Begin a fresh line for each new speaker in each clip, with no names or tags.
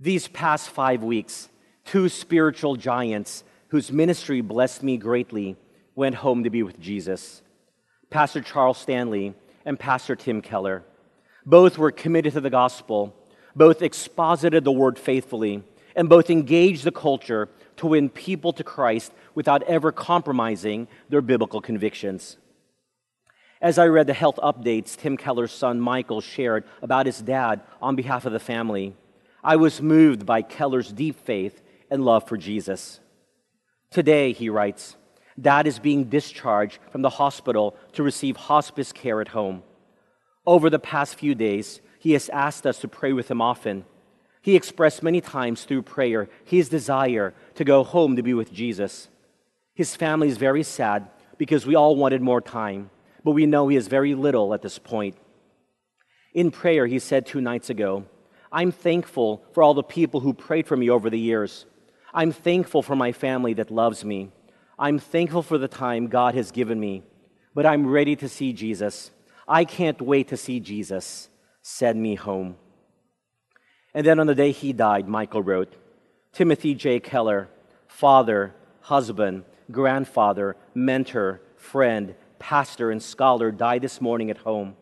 These past five weeks, two spiritual giants whose ministry blessed me greatly went home to be with Jesus Pastor Charles Stanley and Pastor Tim Keller. Both were committed to the gospel, both exposited the word faithfully, and both engaged the culture to win people to Christ without ever compromising their biblical convictions. As I read the health updates Tim Keller's son Michael shared about his dad on behalf of the family, I was moved by Keller's deep faith and love for Jesus. Today, he writes, Dad is being discharged from the hospital to receive hospice care at home. Over the past few days, he has asked us to pray with him often. He expressed many times through prayer his desire to go home to be with Jesus. His family is very sad because we all wanted more time, but we know he has very little at this point. In prayer, he said two nights ago, I'm thankful for all the people who prayed for me over the years. I'm thankful for my family that loves me. I'm thankful for the time God has given me, but I'm ready to see Jesus. I can't wait to see Jesus. Send me home. And then on the day he died, Michael wrote Timothy J. Keller, father, husband, grandfather, mentor, friend, pastor, and scholar, died this morning at home.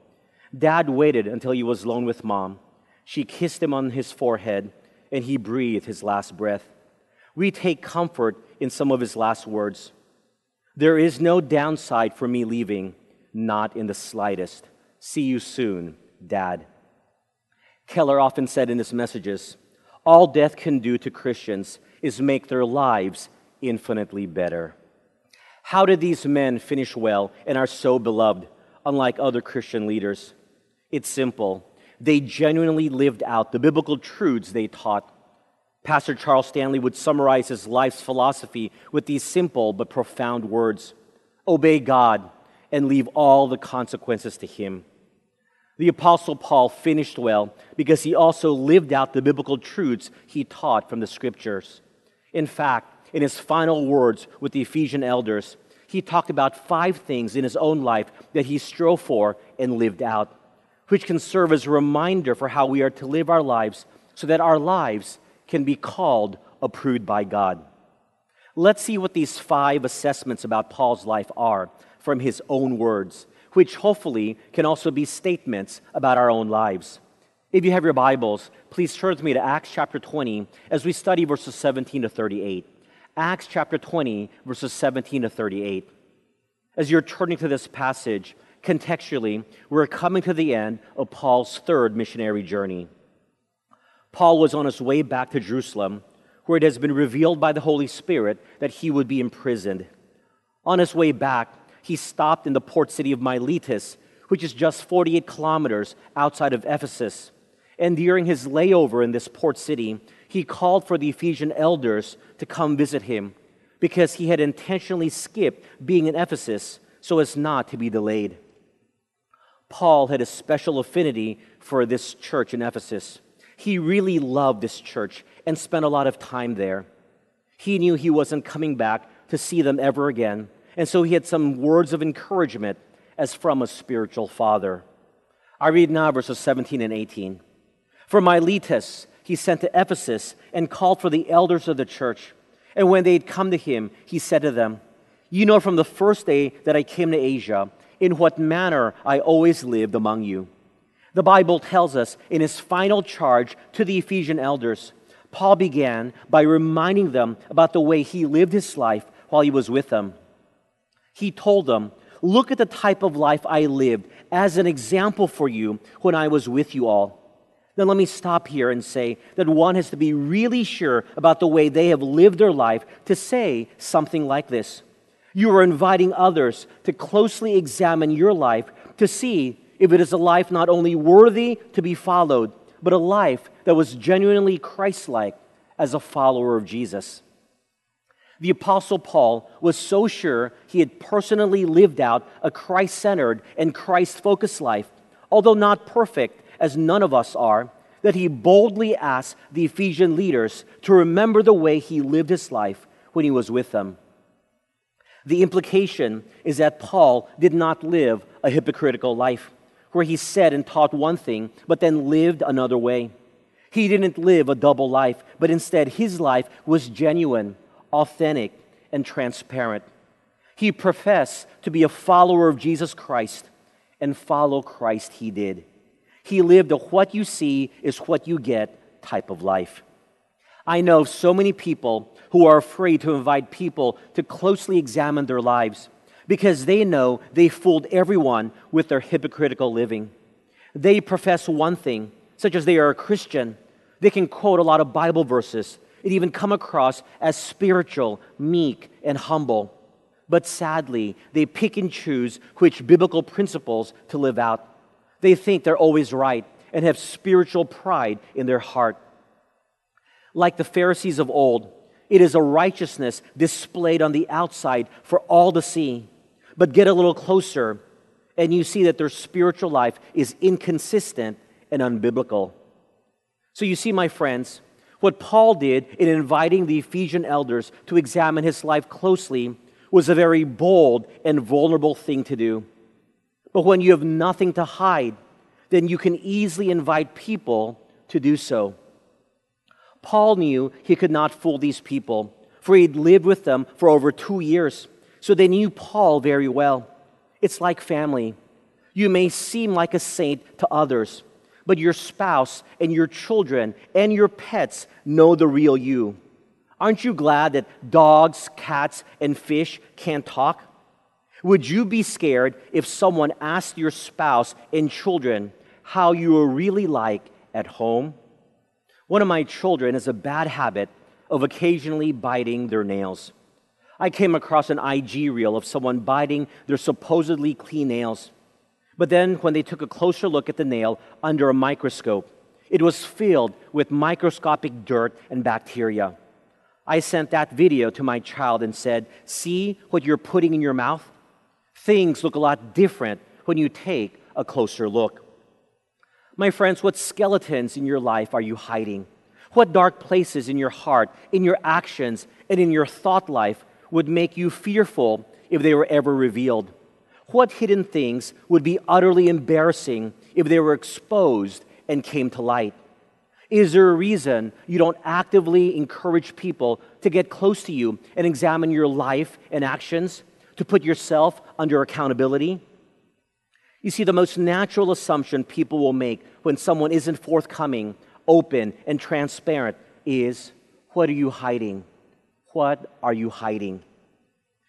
Dad waited until he was alone with mom. She kissed him on his forehead, and he breathed his last breath. We take comfort in some of his last words. There is no downside for me leaving, not in the slightest. See you soon, Dad. Keller often said in his messages, All death can do to Christians is make their lives infinitely better. How did these men finish well and are so beloved, unlike other Christian leaders? It's simple. They genuinely lived out the biblical truths they taught. Pastor Charles Stanley would summarize his life's philosophy with these simple but profound words Obey God and leave all the consequences to Him. The Apostle Paul finished well because he also lived out the biblical truths he taught from the Scriptures. In fact, in his final words with the Ephesian elders, he talked about five things in his own life that he strove for and lived out, which can serve as a reminder for how we are to live our lives so that our lives can be called approved by God. Let's see what these five assessments about Paul's life are from his own words, which hopefully can also be statements about our own lives. If you have your Bibles, please turn with me to Acts chapter 20 as we study verses 17 to 38. Acts chapter 20, verses 17 to 38. As you're turning to this passage, contextually, we're coming to the end of Paul's third missionary journey. Paul was on his way back to Jerusalem, where it has been revealed by the Holy Spirit that he would be imprisoned. On his way back, he stopped in the port city of Miletus, which is just 48 kilometers outside of Ephesus. And during his layover in this port city, he called for the Ephesian elders to come visit him because he had intentionally skipped being in Ephesus so as not to be delayed. Paul had a special affinity for this church in Ephesus. He really loved this church and spent a lot of time there. He knew he wasn't coming back to see them ever again, and so he had some words of encouragement as from a spiritual father. I read now verses 17 and 18. For Miletus, he sent to Ephesus and called for the elders of the church. And when they had come to him, he said to them, You know from the first day that I came to Asia, in what manner I always lived among you. The Bible tells us in his final charge to the Ephesian elders, Paul began by reminding them about the way he lived his life while he was with them. He told them, Look at the type of life I lived as an example for you when I was with you all. Then let me stop here and say that one has to be really sure about the way they have lived their life to say something like this. You are inviting others to closely examine your life to see if it is a life not only worthy to be followed, but a life that was genuinely Christ like as a follower of Jesus. The Apostle Paul was so sure he had personally lived out a Christ centered and Christ focused life, although not perfect, as none of us are, that he boldly asked the Ephesian leaders to remember the way he lived his life when he was with them. The implication is that Paul did not live a hypocritical life, where he said and taught one thing, but then lived another way. He didn't live a double life, but instead his life was genuine, authentic, and transparent. He professed to be a follower of Jesus Christ, and follow Christ he did. He lived a what you see is what you get type of life. I know so many people who are afraid to invite people to closely examine their lives because they know they fooled everyone with their hypocritical living. They profess one thing, such as they are a Christian, they can quote a lot of Bible verses and even come across as spiritual, meek, and humble. But sadly, they pick and choose which biblical principles to live out. They think they're always right and have spiritual pride in their heart. Like the Pharisees of old, it is a righteousness displayed on the outside for all to see. But get a little closer, and you see that their spiritual life is inconsistent and unbiblical. So you see, my friends, what Paul did in inviting the Ephesian elders to examine his life closely was a very bold and vulnerable thing to do. But when you have nothing to hide, then you can easily invite people to do so. Paul knew he could not fool these people, for he'd lived with them for over two years, so they knew Paul very well. It's like family. You may seem like a saint to others, but your spouse and your children and your pets know the real you. Aren't you glad that dogs, cats, and fish can't talk? Would you be scared if someone asked your spouse and children how you were really like at home? One of my children has a bad habit of occasionally biting their nails. I came across an IG reel of someone biting their supposedly clean nails. But then, when they took a closer look at the nail under a microscope, it was filled with microscopic dirt and bacteria. I sent that video to my child and said, See what you're putting in your mouth? Things look a lot different when you take a closer look. My friends, what skeletons in your life are you hiding? What dark places in your heart, in your actions, and in your thought life would make you fearful if they were ever revealed? What hidden things would be utterly embarrassing if they were exposed and came to light? Is there a reason you don't actively encourage people to get close to you and examine your life and actions, to put yourself under accountability? You see, the most natural assumption people will make when someone isn't forthcoming, open, and transparent is what are you hiding? What are you hiding?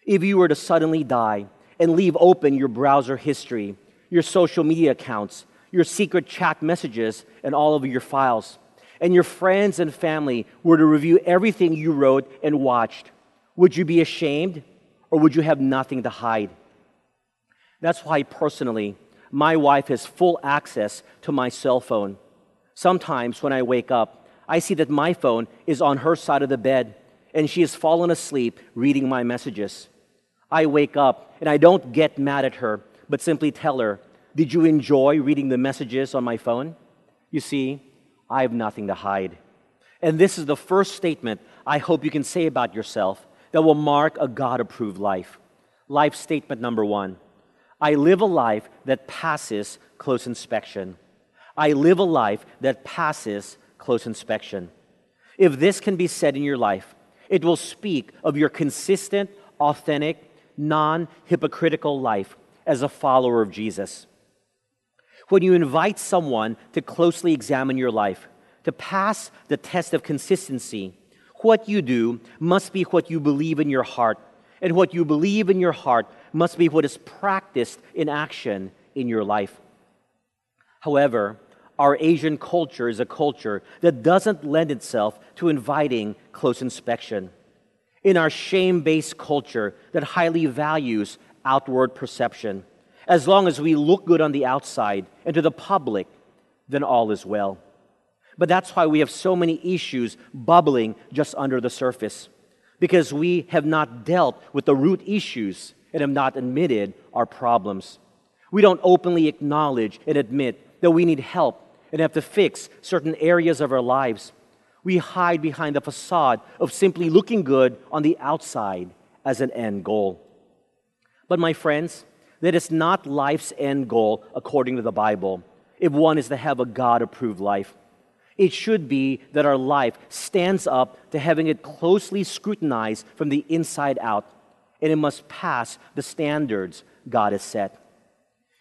If you were to suddenly die, and leave open your browser history, your social media accounts, your secret chat messages, and all of your files. And your friends and family were to review everything you wrote and watched. Would you be ashamed or would you have nothing to hide? That's why, personally, my wife has full access to my cell phone. Sometimes when I wake up, I see that my phone is on her side of the bed and she has fallen asleep reading my messages. I wake up and I don't get mad at her, but simply tell her, Did you enjoy reading the messages on my phone? You see, I have nothing to hide. And this is the first statement I hope you can say about yourself that will mark a God approved life. Life statement number one I live a life that passes close inspection. I live a life that passes close inspection. If this can be said in your life, it will speak of your consistent, authentic, non hypocritical life as a follower of Jesus. When you invite someone to closely examine your life, to pass the test of consistency, what you do must be what you believe in your heart, and what you believe in your heart must be what is practiced in action in your life. However, our Asian culture is a culture that doesn't lend itself to inviting close inspection in our shame based culture that highly values outward perception. As long as we look good on the outside and to the public, then all is well. But that's why we have so many issues bubbling just under the surface, because we have not dealt with the root issues and have not admitted our problems. We don't openly acknowledge and admit that we need help and have to fix certain areas of our lives we hide behind the facade of simply looking good on the outside as an end goal. But, my friends, that is not life's end goal according to the Bible if one is to have a God approved life. It should be that our life stands up to having it closely scrutinized from the inside out, and it must pass the standards God has set.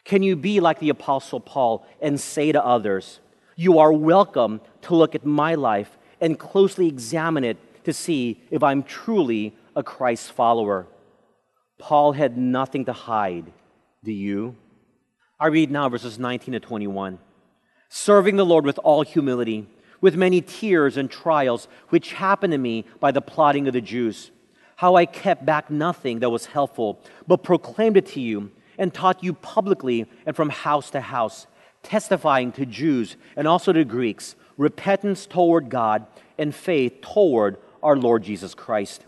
Can you be like the Apostle Paul and say to others, You are welcome to look at my life and closely examine it to see if I'm truly a Christ follower? Paul had nothing to hide. Do you? I read now verses 19 to 21 serving the Lord with all humility, with many tears and trials, which happened to me by the plotting of the Jews. How I kept back nothing that was helpful, but proclaimed it to you and taught you publicly and from house to house, testifying to Jews and also to Greeks repentance toward God and faith toward our Lord Jesus Christ.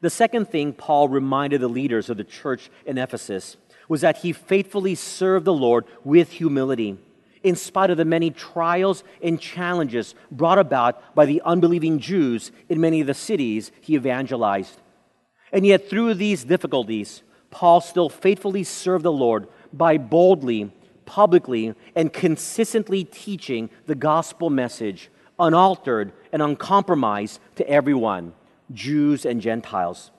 The second thing Paul reminded the leaders of the church in Ephesus was that he faithfully served the Lord with humility in spite of the many trials and challenges brought about by the unbelieving Jews in many of the cities he evangelized. And yet, through these difficulties, Paul still faithfully served the Lord by boldly, publicly, and consistently teaching the gospel message, unaltered and uncompromised to everyone, Jews and Gentiles.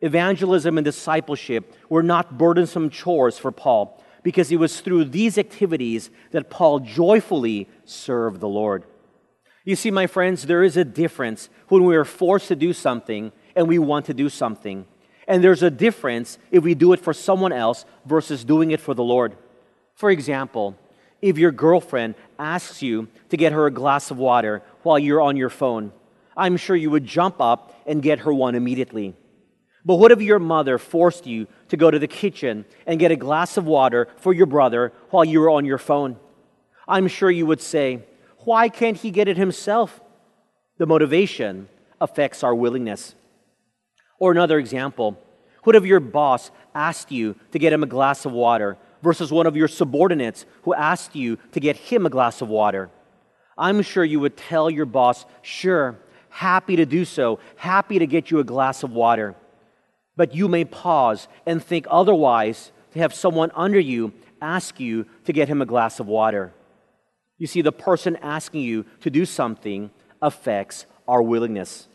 Evangelism and discipleship were not burdensome chores for Paul, because it was through these activities that Paul joyfully served the Lord. You see, my friends, there is a difference when we are forced to do something and we want to do something. And there's a difference if we do it for someone else versus doing it for the Lord. For example, if your girlfriend asks you to get her a glass of water while you're on your phone, I'm sure you would jump up and get her one immediately. But what if your mother forced you to go to the kitchen and get a glass of water for your brother while you were on your phone? I'm sure you would say, Why can't he get it himself? The motivation affects our willingness. Or another example what if your boss asked you to get him a glass of water versus one of your subordinates who asked you to get him a glass of water? I'm sure you would tell your boss, Sure, happy to do so, happy to get you a glass of water. But you may pause and think otherwise to have someone under you ask you to get him a glass of water. You see, the person asking you to do something affects our willingness.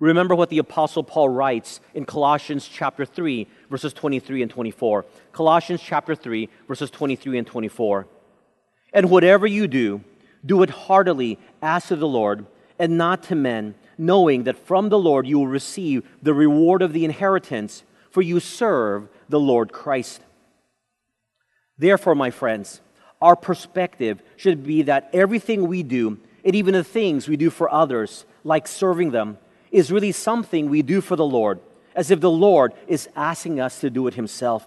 Remember what the Apostle Paul writes in Colossians chapter 3, verses 23 and 24. Colossians chapter 3, verses 23 and 24. And whatever you do, do it heartily as to the Lord and not to men knowing that from the Lord you will receive the reward of the inheritance, for you serve the Lord Christ. Therefore, my friends, our perspective should be that everything we do, and even the things we do for others, like serving them, is really something we do for the Lord, as if the Lord is asking us to do it Himself.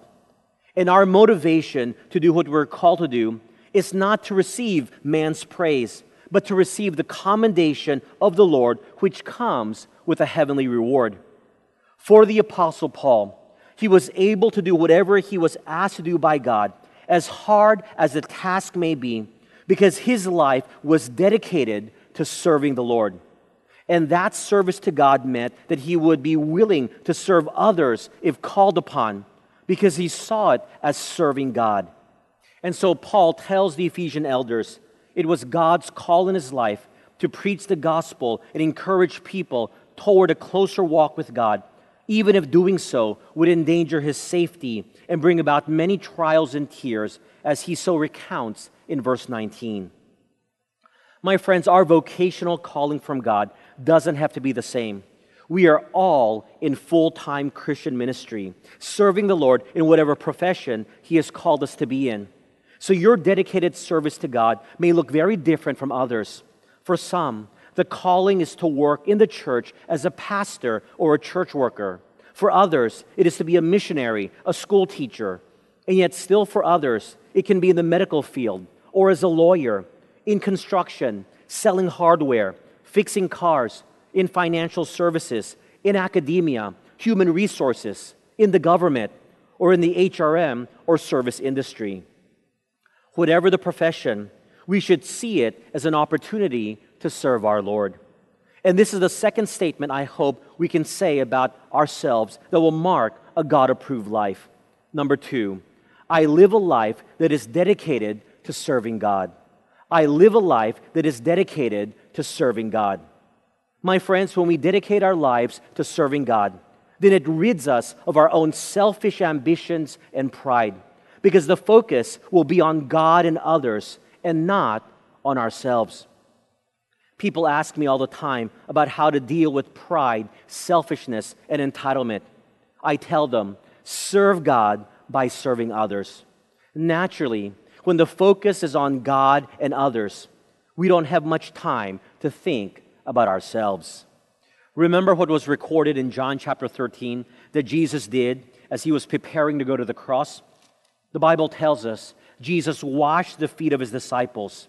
And our motivation to do what we're called to do is not to receive man's praise, but to receive the commendation of the Lord, which comes with a heavenly reward. For the Apostle Paul, he was able to do whatever he was asked to do by God, as hard as the task may be, because his life was dedicated to serving the Lord. And that service to God meant that he would be willing to serve others if called upon, because he saw it as serving God. And so Paul tells the Ephesian elders it was God's call in his life to preach the gospel and encourage people toward a closer walk with God, even if doing so would endanger his safety and bring about many trials and tears, as he so recounts in verse 19. My friends, our vocational calling from God doesn't have to be the same. We are all in full time Christian ministry, serving the Lord in whatever profession He has called us to be in. So your dedicated service to God may look very different from others. For some, the calling is to work in the church as a pastor or a church worker. For others, it is to be a missionary, a school teacher. And yet, still for others, it can be in the medical field or as a lawyer, in construction, selling hardware, fixing cars, in financial services, in academia, human resources, in the government, or in the HRM or service industry whatever the profession, we should see it as an opportunity to serve our Lord. And this is the second statement I hope we can say about ourselves that will mark a God approved life. Number two, I live a life that is dedicated to serving God. I live a life that is dedicated to serving God. My friends, when we dedicate our lives to serving God, then it rids us of our own selfish ambitions and pride because the focus will be on God and others and not on ourselves. People ask me all the time about how to deal with pride, selfishness, and entitlement. I tell them, serve God by serving others. Naturally, when the focus is on God and others, we don't have much time to think about ourselves. Remember what was recorded in John chapter 13 that Jesus did as he was preparing to go to the cross? The Bible tells us Jesus washed the feet of his disciples.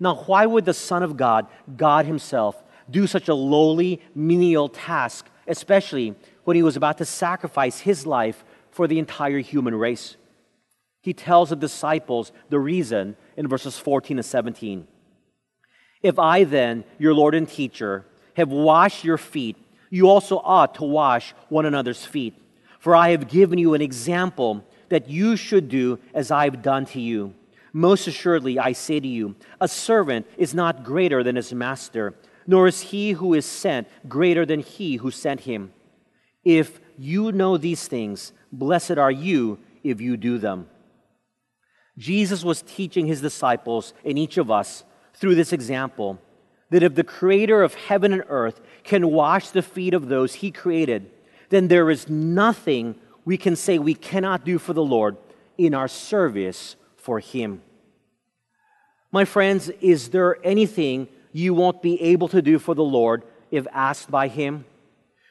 Now, why would the Son of God, God Himself, do such a lowly, menial task, especially when He was about to sacrifice His life for the entire human race? He tells the disciples the reason in verses 14 and 17. If I then, your Lord and teacher, have washed your feet, you also ought to wash one another's feet. For I have given you an example that you should do as I have done to you. Most assuredly, I say to you, a servant is not greater than his master, nor is he who is sent greater than he who sent him. If you know these things, blessed are you if you do them. Jesus was teaching his disciples and each of us through this example that if the creator of heaven and earth can wash the feet of those he created, then there is nothing we can say we cannot do for the Lord in our service for him. My friends, is there anything you won't be able to do for the Lord if asked by him?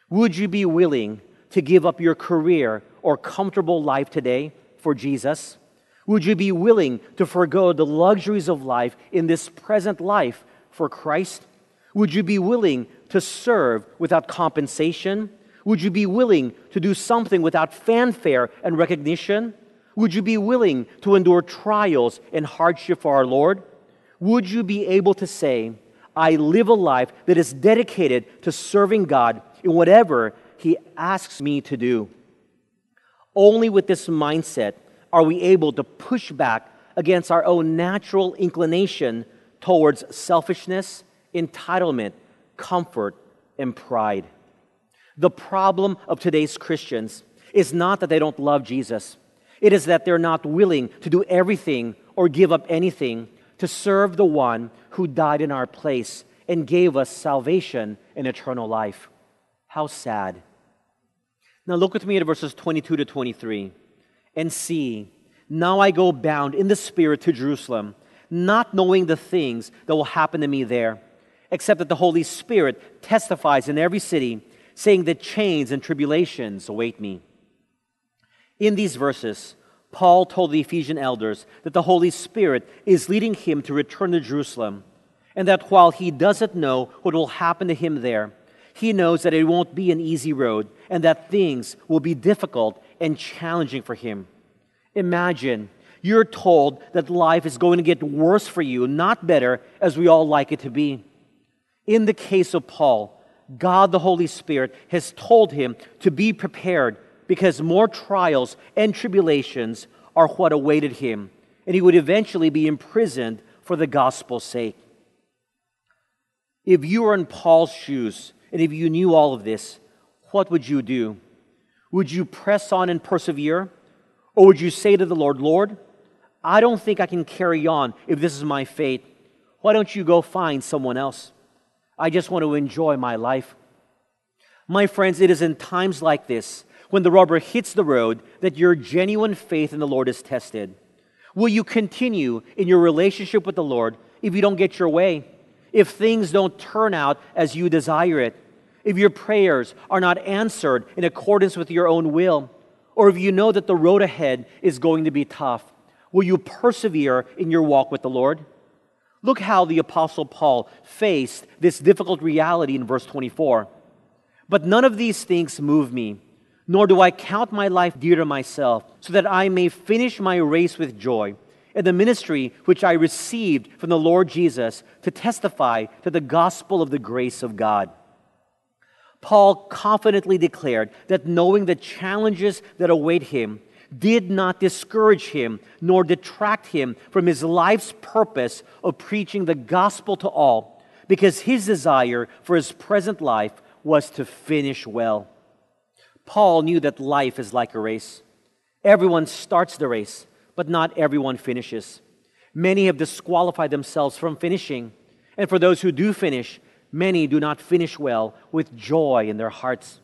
Would you be willing to give up your career or comfortable life today for Jesus? Would you be willing to forego the luxuries of life in this present life for Christ? Would you be willing to serve without compensation? Would you be willing to do something without fanfare and recognition? Would you be willing to endure trials and hardship for our Lord? Would you be able to say, I live a life that is dedicated to serving God in whatever He asks me to do? Only with this mindset are we able to push back against our own natural inclination towards selfishness, entitlement, comfort, and pride. The problem of today's Christians is not that they don't love Jesus, it is that they're not willing to do everything or give up anything to serve the one who died in our place and gave us salvation and eternal life. How sad. Now look with me at verses 22 to 23 and see, now I go bound in the Spirit to Jerusalem, not knowing the things that will happen to me there, except that the Holy Spirit testifies in every city, saying that chains and tribulations await me. In these verses, Paul told the Ephesian elders that the Holy Spirit is leading him to return to Jerusalem, and that while he doesn't know what will happen to him there, he knows that it won't be an easy road and that things will be difficult and challenging for him. Imagine you're told that life is going to get worse for you, not better, as we all like it to be. In the case of Paul, God the Holy Spirit has told him to be prepared because more trials and tribulations are what awaited him, and he would eventually be imprisoned for the gospel's sake. If you were in Paul's shoes, and if you knew all of this, what would you do? Would you press on and persevere? Or would you say to the Lord, Lord, I don't think I can carry on if this is my fate. Why don't you go find someone else? I just want to enjoy my life. My friends, it is in times like this when the rubber hits the road that your genuine faith in the Lord is tested? Will you continue in your relationship with the Lord if you don't get your way? If things don't turn out as you desire it? If your prayers are not answered in accordance with your own will? Or if you know that the road ahead is going to be tough? Will you persevere in your walk with the Lord? Look how the Apostle Paul faced this difficult reality in verse 24. But none of these things move me nor do I count my life dear to myself, so that I may finish my race with joy and the ministry which I received from the Lord Jesus to testify to the gospel of the grace of God. Paul confidently declared that knowing the challenges that await him, did not discourage him nor detract him from his life's purpose of preaching the gospel to all, because his desire for his present life was to finish well. Paul knew that life is like a race. Everyone starts the race, but not everyone finishes. Many have disqualified themselves from finishing. And for those who do finish, many do not finish well with joy in their hearts.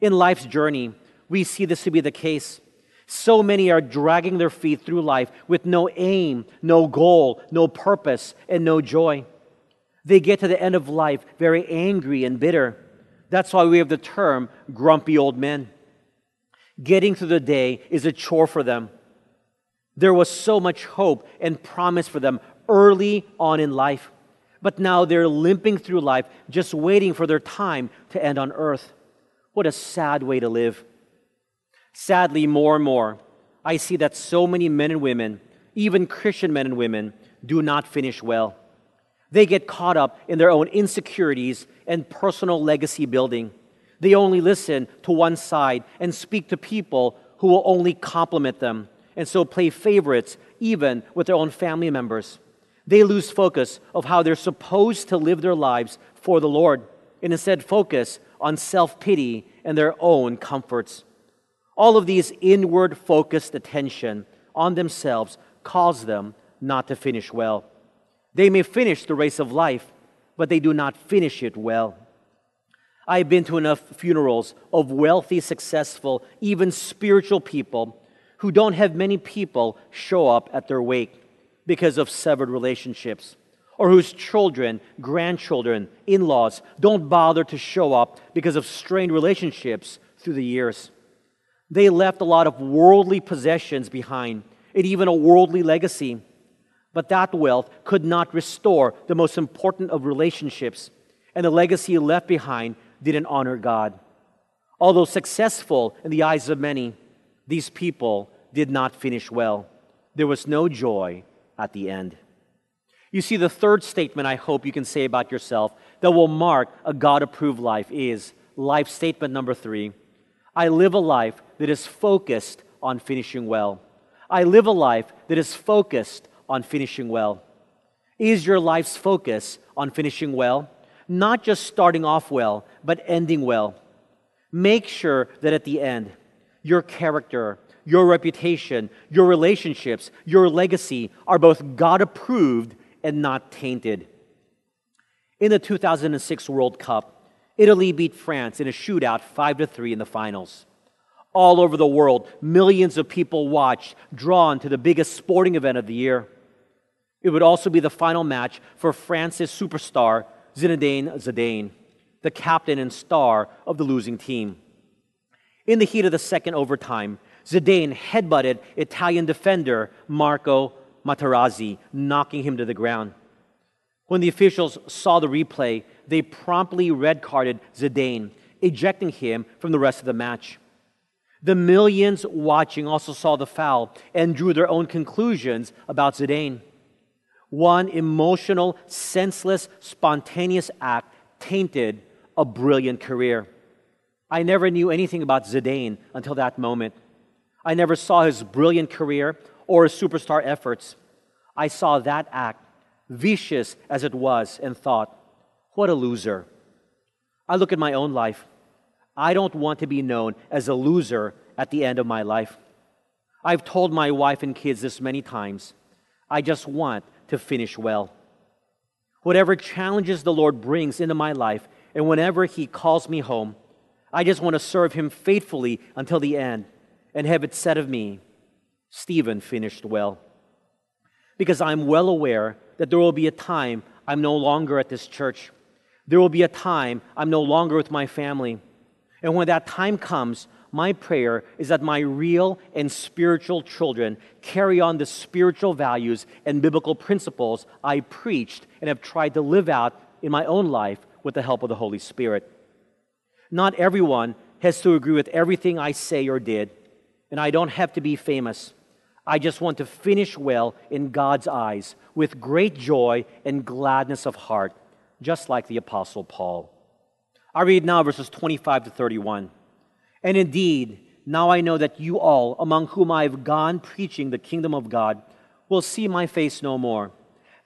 In life's journey, we see this to be the case. So many are dragging their feet through life with no aim, no goal, no purpose, and no joy. They get to the end of life very angry and bitter. That's why we have the term grumpy old men. Getting through the day is a chore for them. There was so much hope and promise for them early on in life, but now they're limping through life, just waiting for their time to end on earth. What a sad way to live. Sadly, more and more, I see that so many men and women, even Christian men and women, do not finish well. They get caught up in their own insecurities and personal legacy building. They only listen to one side and speak to people who will only compliment them, and so play favorites even with their own family members. They lose focus of how they're supposed to live their lives for the Lord, and instead focus on self pity and their own comforts. All of these inward focused attention on themselves cause them not to finish well. They may finish the race of life, but they do not finish it well. I've been to enough funerals of wealthy, successful, even spiritual people who don't have many people show up at their wake because of severed relationships, or whose children, grandchildren, in laws don't bother to show up because of strained relationships through the years. They left a lot of worldly possessions behind, and even a worldly legacy. But that wealth could not restore the most important of relationships, and the legacy left behind didn't honor God. Although successful in the eyes of many, these people did not finish well. There was no joy at the end. You see, the third statement I hope you can say about yourself that will mark a God approved life is life statement number three I live a life that is focused on finishing well. I live a life that is focused on finishing well? Is your life's focus on finishing well? Not just starting off well, but ending well. Make sure that at the end, your character, your reputation, your relationships, your legacy are both God approved and not tainted. In the 2006 World Cup, Italy beat France in a shootout 5 to 3 in the finals. All over the world, millions of people watched, drawn to the biggest sporting event of the year. It would also be the final match for France's superstar, Zinedine Zidane, the captain and star of the losing team. In the heat of the second overtime, Zidane headbutted Italian defender Marco Materazzi, knocking him to the ground. When the officials saw the replay, they promptly red carded Zidane, ejecting him from the rest of the match. The millions watching also saw the foul and drew their own conclusions about Zidane. One emotional, senseless, spontaneous act tainted a brilliant career. I never knew anything about Zidane until that moment. I never saw his brilliant career or his superstar efforts. I saw that act, vicious as it was, and thought, what a loser. I look at my own life. I don't want to be known as a loser at the end of my life. I've told my wife and kids this many times. I just want to finish well. Whatever challenges the Lord brings into my life, and whenever He calls me home, I just want to serve Him faithfully until the end and have it said of me, Stephen finished well. Because I'm well aware that there will be a time I'm no longer at this church. There will be a time I'm no longer with my family. And when that time comes, my prayer is that my real and spiritual children carry on the spiritual values and biblical principles I preached and have tried to live out in my own life with the help of the Holy Spirit. Not everyone has to agree with everything I say or did, and I don't have to be famous. I just want to finish well in God's eyes with great joy and gladness of heart, just like the Apostle Paul. I read now verses 25 to 31. And indeed, now I know that you all, among whom I have gone preaching the kingdom of God, will see my face no more.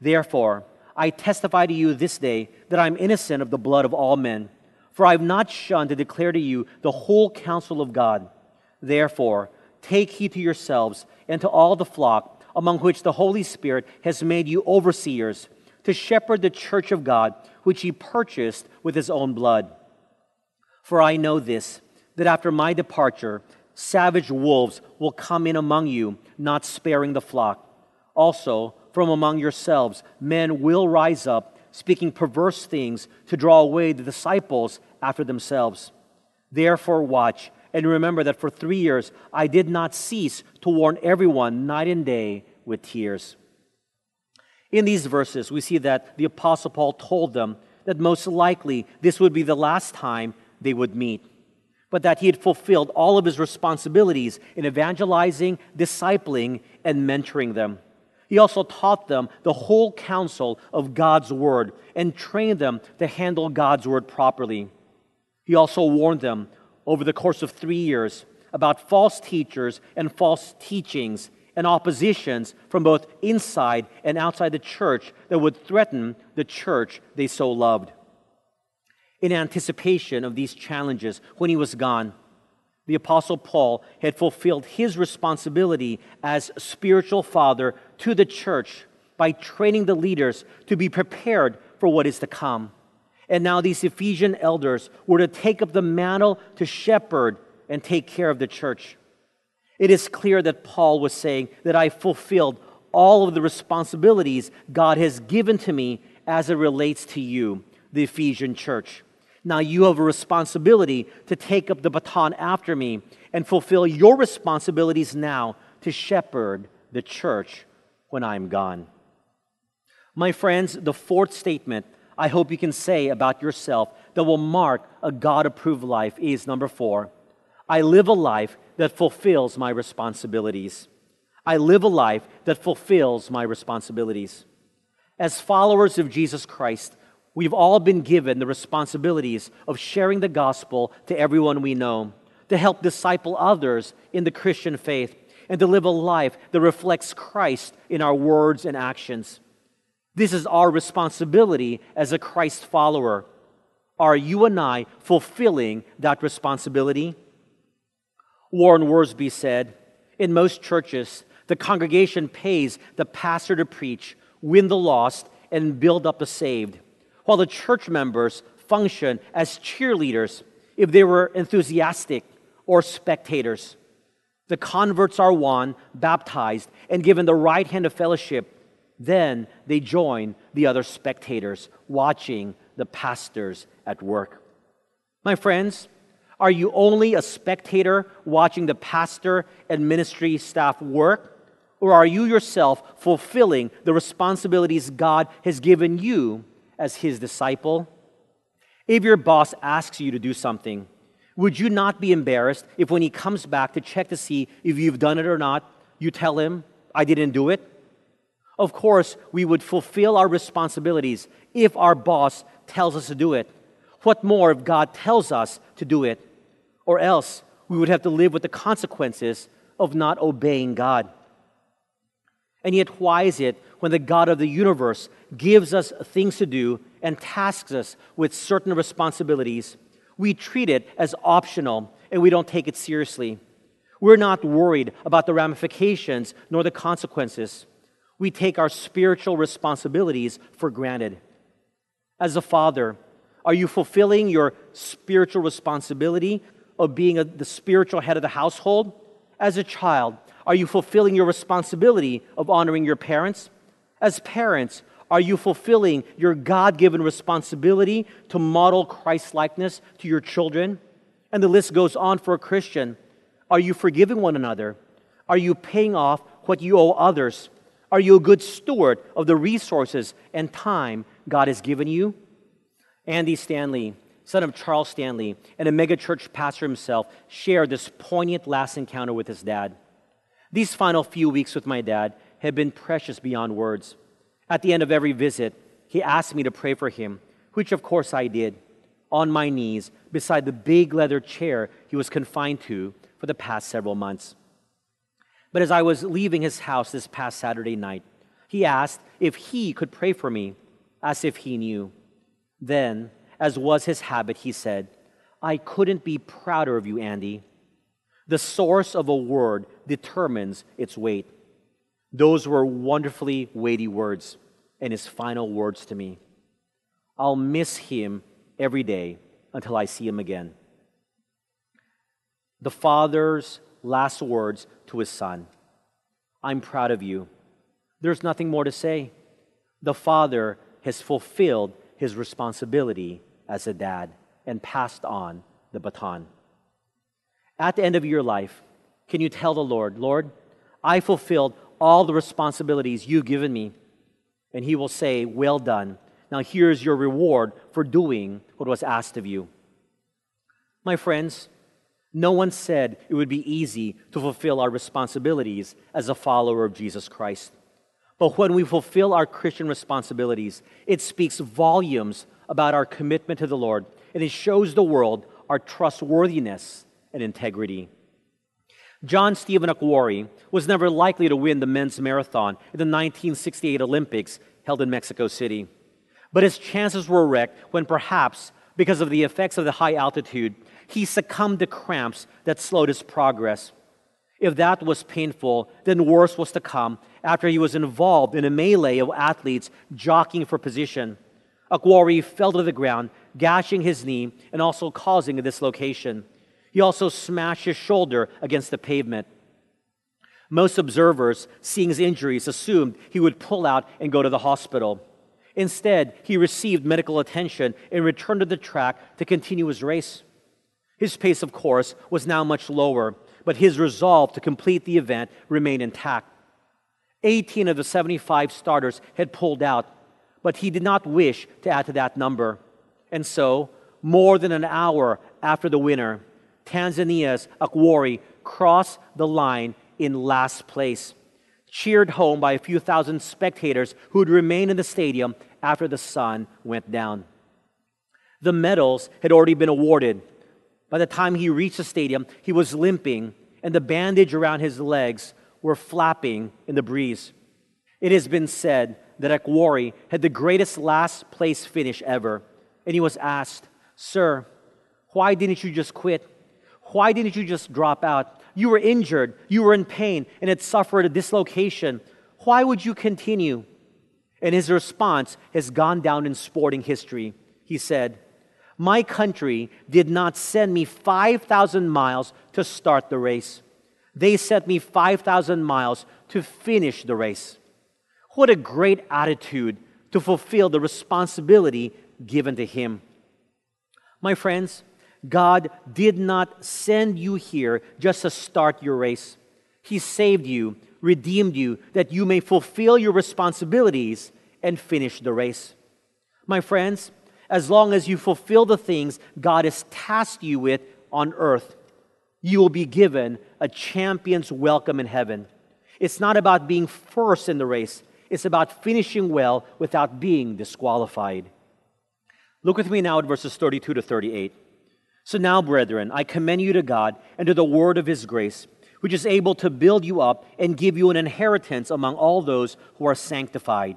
Therefore, I testify to you this day that I am innocent of the blood of all men, for I have not shunned to declare to you the whole counsel of God. Therefore, take heed to yourselves and to all the flock among which the Holy Spirit has made you overseers, to shepherd the church of God, which he purchased with his own blood. For I know this, that after my departure, savage wolves will come in among you, not sparing the flock. Also, from among yourselves, men will rise up, speaking perverse things to draw away the disciples after themselves. Therefore, watch and remember that for three years I did not cease to warn everyone night and day with tears. In these verses, we see that the Apostle Paul told them that most likely this would be the last time they would meet, but that he had fulfilled all of his responsibilities in evangelizing, discipling, and mentoring them. He also taught them the whole counsel of God's word and trained them to handle God's word properly. He also warned them over the course of three years about false teachers and false teachings and oppositions from both inside and outside the church that would threaten the church they so loved. In anticipation of these challenges, when he was gone, the Apostle Paul had fulfilled his responsibility as spiritual father to the church by training the leaders to be prepared for what is to come. And now these Ephesian elders were to take up the mantle to shepherd and take care of the church. It is clear that Paul was saying that I fulfilled all of the responsibilities God has given to me as it relates to you, the Ephesian church. Now you have a responsibility to take up the baton after me and fulfill your responsibilities now to shepherd the church when I'm gone. My friends, the fourth statement I hope you can say about yourself that will mark a God approved life is number four, I live a life that fulfills my responsibilities. I live a life that fulfills my responsibilities. As followers of Jesus Christ, we've all been given the responsibilities of sharing the gospel to everyone we know, to help disciple others in the Christian faith, and to live a life that reflects Christ in our words and actions. This is our responsibility as a Christ follower. Are you and I fulfilling that responsibility? Warren Wiersbe said In most churches, the congregation pays the pastor to preach, win the lost, and build up the saved, while the church members function as cheerleaders if they were enthusiastic or spectators. The converts are won, baptized, and given the right hand of fellowship then they join the other spectators watching the pastors at work. My friends, are you only a spectator watching the pastor and ministry staff work? Or are you yourself fulfilling the responsibilities God has given you as his disciple? If your boss asks you to do something, would you not be embarrassed if when he comes back to check to see if you've done it or not, you tell him, I didn't do it? Of course, we would fulfill our responsibilities if our boss tells us to do it. What more if God tells us to do it? Or else we would have to live with the consequences of not obeying God. And yet, why is it when the God of the universe gives us things to do and tasks us with certain responsibilities, we treat it as optional and we don't take it seriously? We're not worried about the ramifications nor the consequences we take our spiritual responsibilities for granted. As a father, are you fulfilling your spiritual responsibility of being a, the spiritual head of the household? As a child, are you fulfilling your responsibility of honoring your parents? As parents, are you fulfilling your God given responsibility to model Christ likeness to your children? And the list goes on for a Christian. Are you forgiving one another? Are you paying off what you owe others? Are you a good steward of the resources and time God has given you? Andy Stanley, son of Charles Stanley, and a megachurch pastor himself, shared this poignant last encounter with his dad. These final few weeks with my dad have been precious beyond words. At the end of every visit, he asked me to pray for him, which of course I did. on my knees beside the big leather chair he was confined to for the past several months. But as I was leaving his house this past Saturday night, he asked if he could pray for me, as if he knew. Then, as was his habit, he said, I couldn't be prouder of you, Andy. The source of a word determines its weight. Those were wonderfully weighty words, and his final words to me. I'll miss him every day until I see him again. The father's last words to his son I'm proud of you. There's nothing more to say. The father has fulfilled his responsibility as a dad and passed on the baton. At the end of your life, can you tell the Lord, Lord, I fulfilled all the responsibilities you've given me? And he will say, Well done. Now here's your reward for doing what was asked of you. My friends, no one said it would be easy to fulfill our responsibilities as a follower of Jesus Christ. But when we fulfill our Christian responsibilities, it speaks volumes about our commitment to the Lord, and it shows the world our trustworthiness and integrity. John Stephen Akhwari was never likely to win the men's marathon in the 1968 Olympics held in Mexico City. But his chances were wrecked when perhaps, because of the effects of the high altitude, he succumbed to cramps that slowed his progress. If that was painful, then worse was to come after he was involved in a melee of athletes jockeying for position. Akhwari fell to the ground, gashing his knee and also causing a dislocation. He also smashed his shoulder against the pavement. Most observers, seeing his injuries, assumed he would pull out and go to the hospital. Instead, he received medical attention and returned to the track to continue his race. His pace, of course, was now much lower, but his resolve to complete the event remained intact. 18 of the 75 starters had pulled out, but he did not wish to add to that number. And so, more than an hour after the winner, Tanzania's Akhwari crossed the line in last place, cheered home by a few thousand spectators who would remain in the stadium after the sun went down. The medals had already been awarded by the time he reached the stadium, he was limping, and the bandage around his legs were flapping in the breeze. It has been said that Akhwari had the greatest last place finish ever, and he was asked, Sir, why didn't you just quit? Why didn't you just drop out? You were injured, you were in pain, and had suffered a dislocation. Why would you continue? And his response has gone down in sporting history. He said, my country did not send me 5,000 miles to start the race. They sent me 5,000 miles to finish the race. What a great attitude to fulfill the responsibility given to him. My friends, God did not send you here just to start your race. He saved you, redeemed you, that you may fulfill your responsibilities and finish the race. My friends, as long as you fulfill the things God has tasked you with on earth, you will be given a champion's welcome in heaven. It's not about being first in the race, it's about finishing well without being disqualified. Look with me now at verses 32 to 38. So now, brethren, I commend you to God and to the word of his grace, which is able to build you up and give you an inheritance among all those who are sanctified.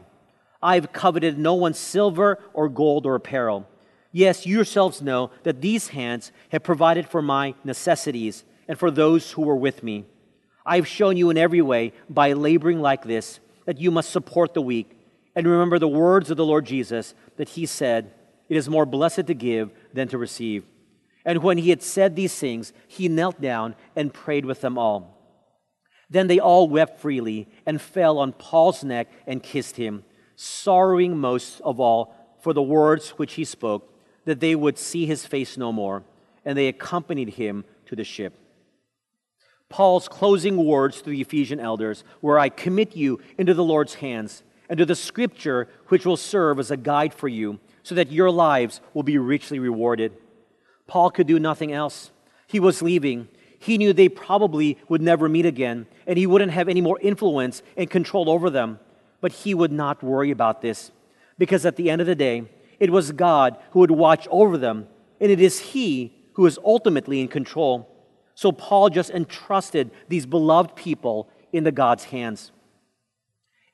I've coveted no one's silver or gold or apparel. Yes, you yourselves know that these hands have provided for my necessities and for those who were with me. I've shown you in every way, by laboring like this, that you must support the weak. And remember the words of the Lord Jesus that he said, It is more blessed to give than to receive. And when he had said these things, he knelt down and prayed with them all. Then they all wept freely and fell on Paul's neck and kissed him sorrowing most of all for the words which he spoke, that they would see his face no more. And they accompanied him to the ship. Paul's closing words to the Ephesian elders were I commit you into the Lord's hands and to the scripture which will serve as a guide for you, so that your lives will be richly rewarded. Paul could do nothing else. He was leaving. He knew they probably would never meet again, and he wouldn't have any more influence and control over them. But he would not worry about this because at the end of the day, it was God who would watch over them and it is He who is ultimately in control. So Paul just entrusted these beloved people into God's hands.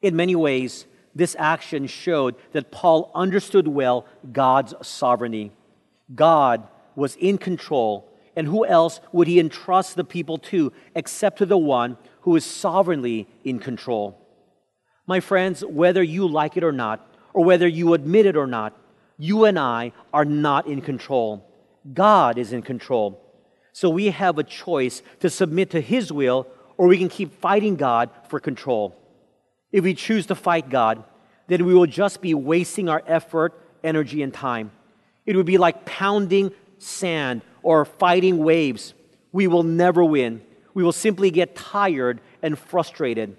In many ways, this action showed that Paul understood well God's sovereignty. God was in control, and who else would he entrust the people to except to the one who is sovereignly in control? My friends, whether you like it or not, or whether you admit it or not, you and I are not in control. God is in control. So we have a choice to submit to His will, or we can keep fighting God for control. If we choose to fight God, then we will just be wasting our effort, energy, and time. It would be like pounding sand or fighting waves. We will never win. We will simply get tired and frustrated.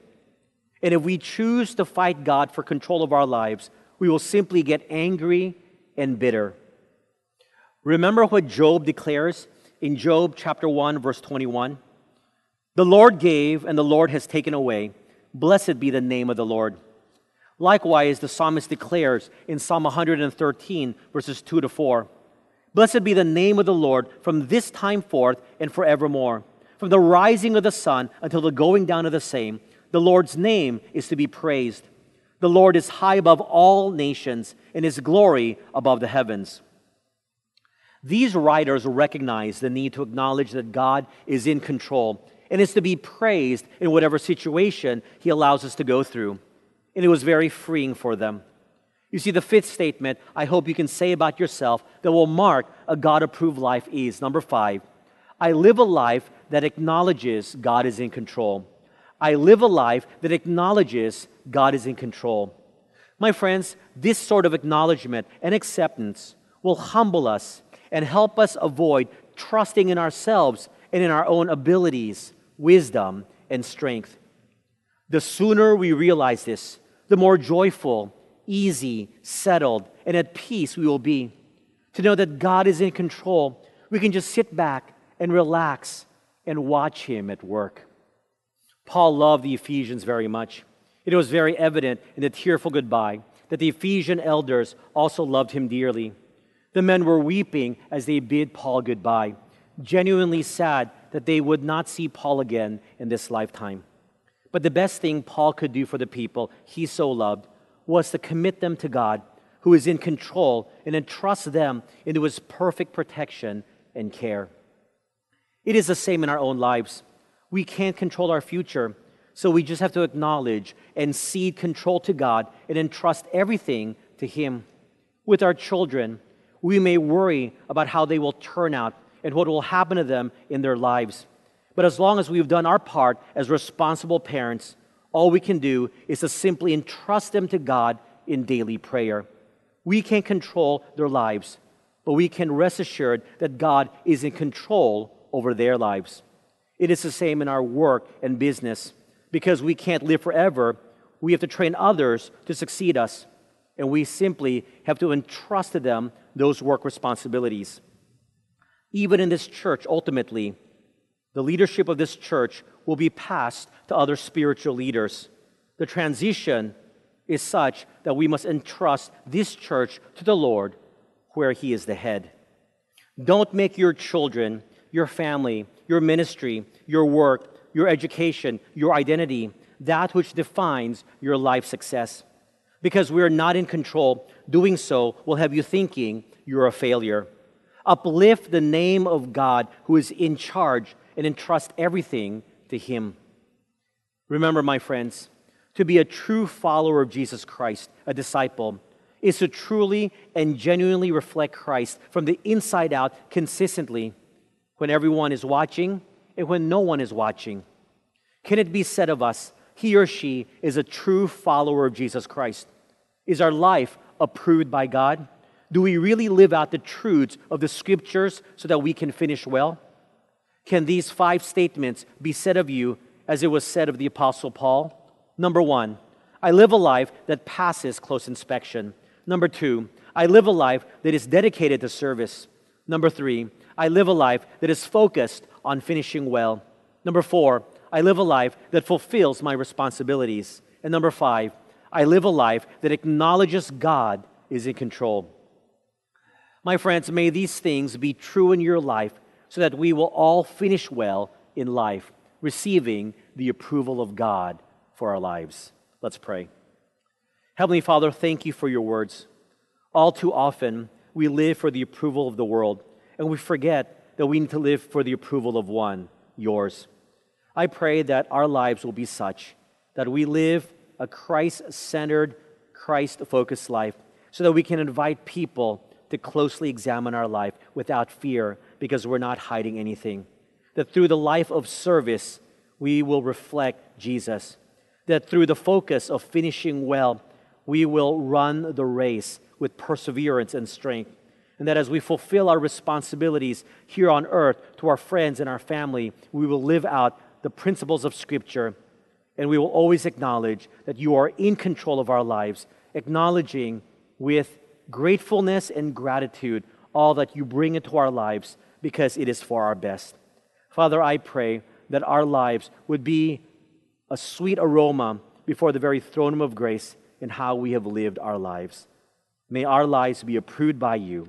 And if we choose to fight God for control of our lives, we will simply get angry and bitter. Remember what Job declares in Job chapter 1, verse 21? The Lord gave, and the Lord has taken away. Blessed be the name of the Lord. Likewise, the psalmist declares in Psalm 113, verses 2 to 4 Blessed be the name of the Lord from this time forth and forevermore. From the rising of the sun until the going down of the same, the Lord's name is to be praised. The Lord is high above all nations, and his glory above the heavens. These writers recognize the need to acknowledge that God is in control and is to be praised in whatever situation he allows us to go through. And it was very freeing for them. You see, the fifth statement I hope you can say about yourself that will mark a God approved life is number five, I live a life that acknowledges God is in control. I live a life that acknowledges God is in control. My friends, this sort of acknowledgement and acceptance will humble us and help us avoid trusting in ourselves and in our own abilities, wisdom, and strength. The sooner we realize this, the more joyful, easy, settled, and at peace we will be. To know that God is in control, we can just sit back and relax and watch Him at work. Paul loved the Ephesians very much. It was very evident in the tearful goodbye that the Ephesian elders also loved him dearly. The men were weeping as they bid Paul goodbye, genuinely sad that they would not see Paul again in this lifetime. But the best thing Paul could do for the people he so loved was to commit them to God, who is in control, and entrust them into his perfect protection and care. It is the same in our own lives. We can't control our future, so we just have to acknowledge and cede control to God and entrust everything to Him. With our children, we may worry about how they will turn out and what will happen to them in their lives. But as long as we've done our part as responsible parents, all we can do is to simply entrust them to God in daily prayer. We can't control their lives, but we can rest assured that God is in control over their lives. It is the same in our work and business. Because we can't live forever, we have to train others to succeed us. And we simply have to entrust to them those work responsibilities. Even in this church, ultimately, the leadership of this church will be passed to other spiritual leaders. The transition is such that we must entrust this church to the Lord, where He is the head. Don't make your children, your family, your ministry, your work, your education, your identity, that which defines your life success. Because we're not in control, doing so will have you thinking you're a failure. Uplift the name of God who is in charge and entrust everything to Him. Remember, my friends, to be a true follower of Jesus Christ, a disciple, is to truly and genuinely reflect Christ from the inside out consistently when everyone is watching and when no one is watching? Can it be said of us, he or she is a true follower of Jesus Christ? Is our life approved by God? Do we really live out the truths of the scriptures so that we can finish well? Can these five statements be said of you as it was said of the Apostle Paul? Number one, I live a life that passes close inspection. Number two, I live a life that is dedicated to service. Number three, I live a life that is focused on finishing well. Number four, I live a life that fulfills my responsibilities. And number five, I live a life that acknowledges God is in control. My friends, may these things be true in your life so that we will all finish well in life, receiving the approval of God for our lives. Let's pray. Heavenly Father, thank you for your words. All too often, we live for the approval of the world, and we forget that we need to live for the approval of one, yours. I pray that our lives will be such that we live a Christ centered, Christ focused life so that we can invite people to closely examine our life without fear because we're not hiding anything. That through the life of service, we will reflect Jesus. That through the focus of finishing well, we will run the race with perseverance and strength. And that as we fulfill our responsibilities here on earth to our friends and our family, we will live out the principles of Scripture. And we will always acknowledge that you are in control of our lives, acknowledging with gratefulness and gratitude all that you bring into our lives because it is for our best. Father, I pray that our lives would be a sweet aroma before the very throne of grace in how we have lived our lives. May our lives be approved by you.